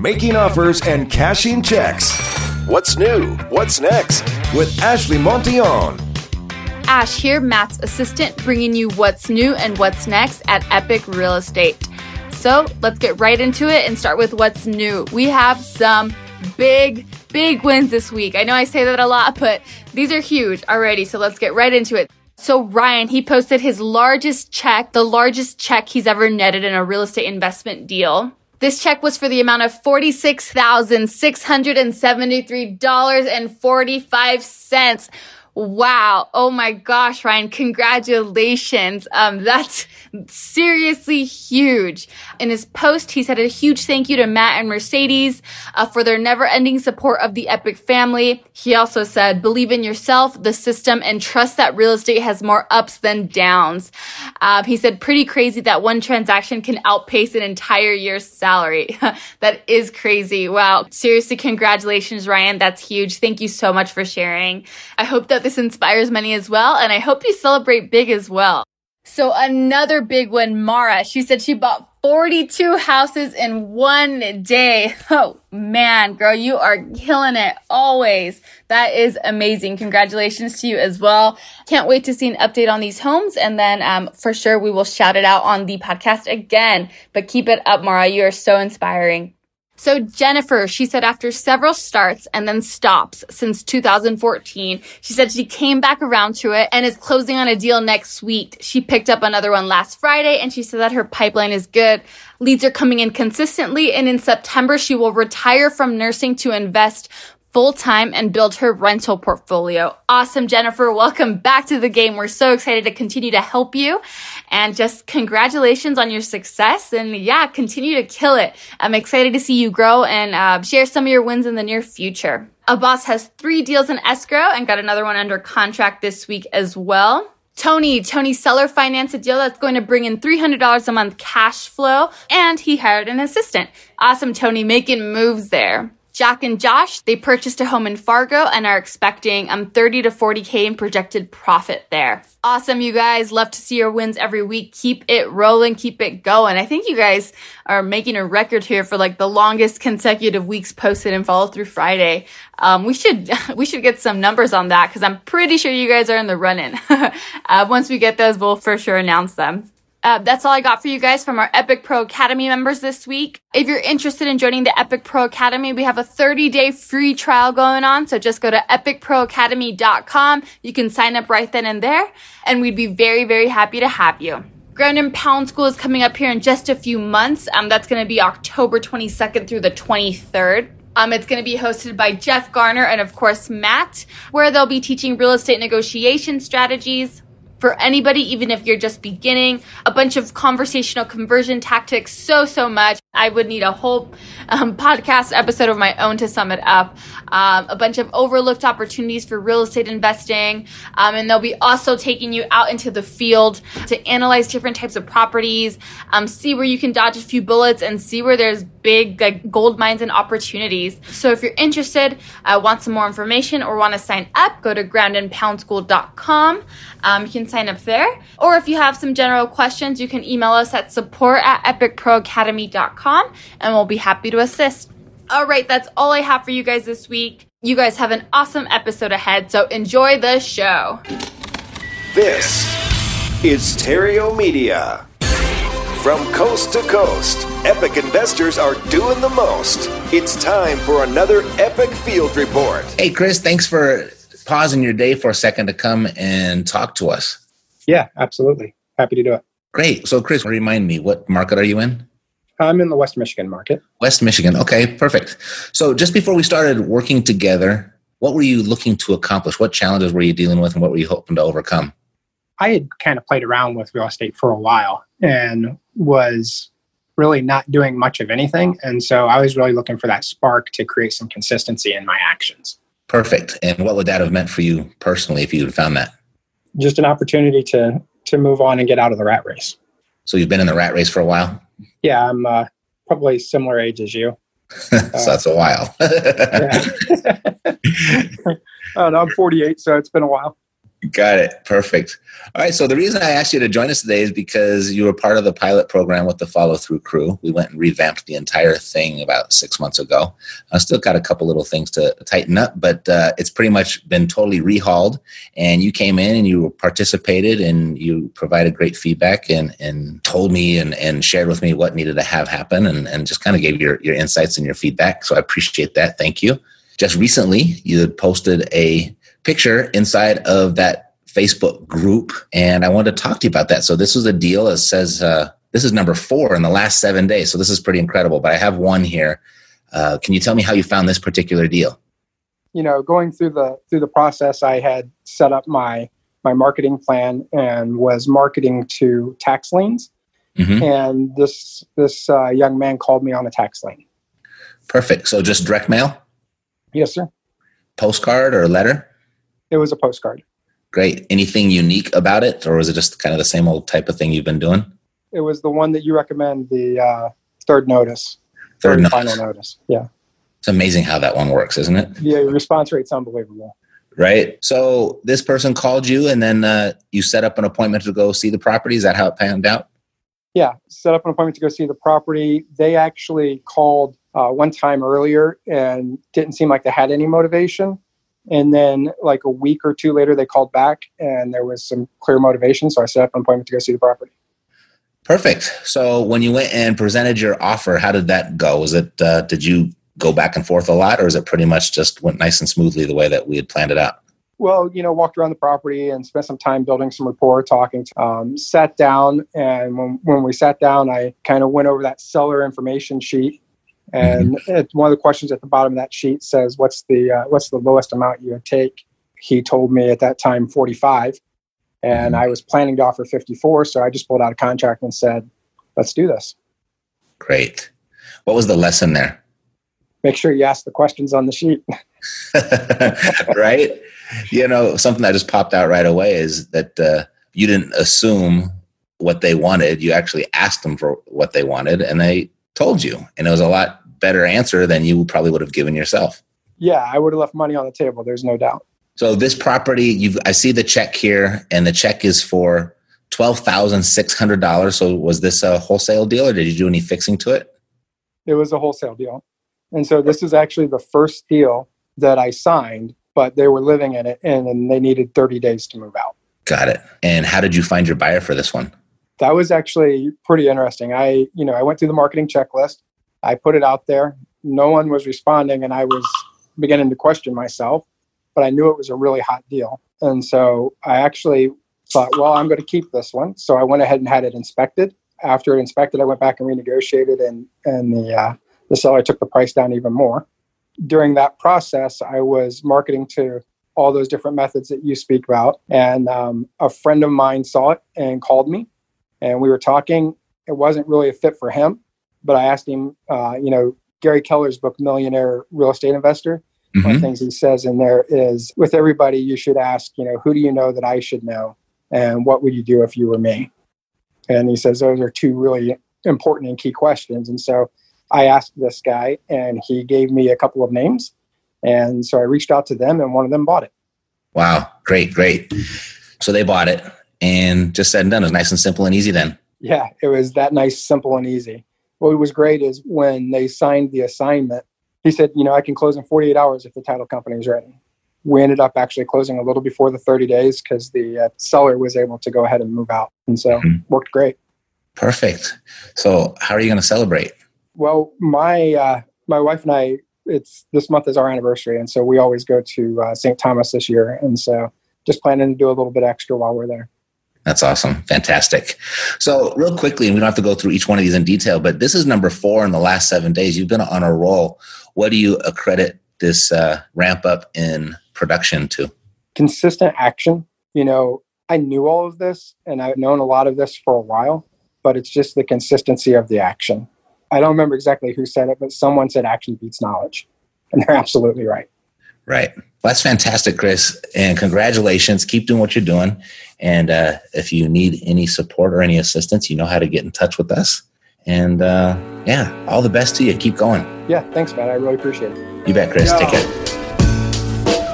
making offers and cashing checks. What's new? What's next? With Ashley Montillon. Ash here, Matt's assistant, bringing you what's new and what's next at Epic Real Estate. So let's get right into it and start with what's new. We have some big, big wins this week. I know I say that a lot, but these are huge already. So let's get right into it. So Ryan, he posted his largest check, the largest check he's ever netted in a real estate investment deal. This check was for the amount of $46,673.45. Wow. Oh my gosh, Ryan. Congratulations. Um, that's seriously huge. In his post, he said a huge thank you to Matt and Mercedes uh, for their never ending support of the Epic family. He also said, believe in yourself, the system, and trust that real estate has more ups than downs. Uh, he said, pretty crazy that one transaction can outpace an entire year's salary. that is crazy. Wow. Seriously, congratulations, Ryan. That's huge. Thank you so much for sharing. I hope that this inspires many as well. And I hope you celebrate big as well. So another big one, Mara. She said she bought 42 houses in one day. Oh man, girl, you are killing it always. That is amazing. Congratulations to you as well. Can't wait to see an update on these homes. And then, um, for sure we will shout it out on the podcast again, but keep it up, Mara. You are so inspiring. So Jennifer, she said after several starts and then stops since 2014, she said she came back around to it and is closing on a deal next week. She picked up another one last Friday and she said that her pipeline is good. Leads are coming in consistently and in September she will retire from nursing to invest full time and build her rental portfolio. Awesome, Jennifer. Welcome back to the game. We're so excited to continue to help you and just congratulations on your success. And yeah, continue to kill it. I'm excited to see you grow and uh, share some of your wins in the near future. Abbas has three deals in escrow and got another one under contract this week as well. Tony, Tony seller financed a deal that's going to bring in $300 a month cash flow and he hired an assistant. Awesome, Tony, making moves there. Jack and Josh, they purchased a home in Fargo and are expecting um 30 to 40k in projected profit there. Awesome, you guys. Love to see your wins every week. Keep it rolling, keep it going. I think you guys are making a record here for like the longest consecutive weeks posted and follow through Friday. Um, we should we should get some numbers on that because I'm pretty sure you guys are in the running. uh, once we get those, we'll for sure announce them. Uh, that's all I got for you guys from our Epic Pro Academy members this week. If you're interested in joining the Epic Pro Academy, we have a 30 day free trial going on. So just go to epicproacademy.com. You can sign up right then and there, and we'd be very, very happy to have you. Ground and Pound School is coming up here in just a few months. Um, that's going to be October 22nd through the 23rd. Um, it's going to be hosted by Jeff Garner and, of course, Matt, where they'll be teaching real estate negotiation strategies, for anybody, even if you're just beginning, a bunch of conversational conversion tactics, so, so much. I would need a whole um, podcast episode of my own to sum it up. Um, a bunch of overlooked opportunities for real estate investing. Um, and they'll be also taking you out into the field to analyze different types of properties, um, see where you can dodge a few bullets, and see where there's big like, gold mines and opportunities. So if you're interested, uh, want some more information, or want to sign up, go to groundandpoundschool.com. Um, you can sign up there. Or if you have some general questions, you can email us at support at epicproacademy.com and we'll be happy to assist. All right, that's all I have for you guys this week. You guys have an awesome episode ahead, so enjoy the show. This is Stereo Media. From coast to coast, epic investors are doing the most. It's time for another epic field report. Hey, Chris, thanks for pausing your day for a second to come and talk to us. Yeah, absolutely. Happy to do it. Great. So, Chris, remind me, what market are you in? I'm in the West Michigan market. West Michigan. Okay, perfect. So, just before we started working together, what were you looking to accomplish? What challenges were you dealing with, and what were you hoping to overcome? I had kind of played around with real estate for a while and was really not doing much of anything. And so I was really looking for that spark to create some consistency in my actions. Perfect. And what would that have meant for you personally if you had found that? Just an opportunity to to move on and get out of the rat race. So you've been in the rat race for a while. Yeah, I'm uh, probably similar age as you. so that's a while. oh, no, I'm 48, so it's been a while. Got it. Perfect. All right. So the reason I asked you to join us today is because you were part of the pilot program with the follow through crew. We went and revamped the entire thing about six months ago. I still got a couple little things to tighten up, but uh, it's pretty much been totally rehauled. And you came in and you participated and you provided great feedback and, and told me and, and shared with me what needed to have happen and, and just kind of gave your, your insights and your feedback. So I appreciate that. Thank you. Just recently, you had posted a picture inside of that Facebook group, and I wanted to talk to you about that. So this was a deal that says uh, this is number four in the last seven days. So this is pretty incredible. But I have one here. Uh, can you tell me how you found this particular deal? You know, going through the through the process, I had set up my my marketing plan and was marketing to tax liens. Mm-hmm. And this this uh, young man called me on a tax lien. Perfect. So just direct mail. Yes, sir. Postcard or letter? It was a postcard. Great. Anything unique about it, or was it just kind of the same old type of thing you've been doing? It was the one that you recommend, the uh, third notice, third, third notice. final notice. Yeah. It's amazing how that one works, isn't it? Yeah, your response rate's unbelievable. Right. So this person called you, and then uh, you set up an appointment to go see the property. Is that how it panned out? Yeah, set up an appointment to go see the property. They actually called uh, one time earlier and didn't seem like they had any motivation. And then, like a week or two later, they called back and there was some clear motivation. So I set up an appointment to go see the property. Perfect. So when you went and presented your offer, how did that go? Was it uh, did you go back and forth a lot, or is it pretty much just went nice and smoothly the way that we had planned it out? Well, you know, walked around the property and spent some time building some rapport, talking. To, um, sat down, and when when we sat down, I kind of went over that seller information sheet and mm-hmm. one of the questions at the bottom of that sheet says, "What's the uh, what's the lowest amount you would take?" He told me at that time 45, and mm-hmm. I was planning to offer 54. So I just pulled out a contract and said, "Let's do this." Great. What was the lesson there? Make sure you ask the questions on the sheet. right. You know, something that just popped out right away is that uh, you didn't assume what they wanted. You actually asked them for what they wanted, and they told you. And it was a lot better answer than you probably would have given yourself. Yeah, I would have left money on the table. There's no doubt. So this property, you I see the check here, and the check is for twelve thousand six hundred dollars. So was this a wholesale deal, or did you do any fixing to it? It was a wholesale deal, and so this is actually the first deal that I signed. But they were living in it, and, and they needed thirty days to move out. Got it. And how did you find your buyer for this one? that was actually pretty interesting. I, you know, I went through the marketing checklist. I put it out there. No one was responding, and I was beginning to question myself. But I knew it was a really hot deal, and so I actually thought, well, I'm going to keep this one. So I went ahead and had it inspected. After it inspected, I went back and renegotiated, and and the uh, the seller took the price down even more. During that process, I was marketing to all those different methods that you speak about, and um, a friend of mine saw it and called me and we were talking. It wasn't really a fit for him, but I asked him, uh, you know, Gary Keller's book, Millionaire Real Estate Investor. Mm-hmm. One of the things he says in there is with everybody, you should ask, you know, who do you know that I should know? And what would you do if you were me? And he says those are two really important and key questions. And so I asked this guy, and he gave me a couple of names. And so I reached out to them, and one of them bought it. Wow. Great, great. So they bought it and just said and done. It was nice and simple and easy then. Yeah, it was that nice, simple, and easy. What was great is when they signed the assignment, he said, you know, I can close in 48 hours if the title company is ready. We ended up actually closing a little before the 30 days because the uh, seller was able to go ahead and move out. And so mm-hmm. worked great. Perfect. So how are you going to celebrate? Well, my uh, my wife and I, it's this month is our anniversary, and so we always go to uh, St. Thomas this year, and so just planning to do a little bit extra while we're there. That's awesome. Fantastic. So, real quickly, and we don't have to go through each one of these in detail, but this is number four in the last seven days. You've been on a roll. What do you accredit this uh, ramp up in production to? Consistent action. You know, I knew all of this and I've known a lot of this for a while, but it's just the consistency of the action. I don't remember exactly who said it, but someone said action beats knowledge. And they're absolutely right. Right. Well, that's fantastic, Chris. And congratulations. Keep doing what you're doing. And uh, if you need any support or any assistance, you know how to get in touch with us. And uh, yeah, all the best to you. Keep going. Yeah, thanks, man. I really appreciate it. You bet, Chris. Take care.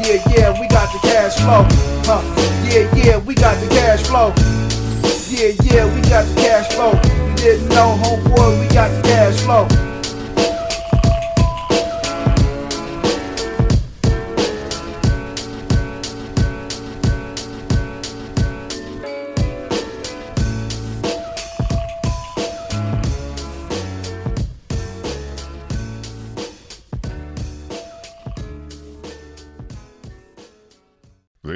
Yeah, yeah, we got the cash flow. Huh. Yeah, yeah, we got the cash flow. Yeah, yeah, we got the cash flow. You didn't know, homeboy, we got the cash flow.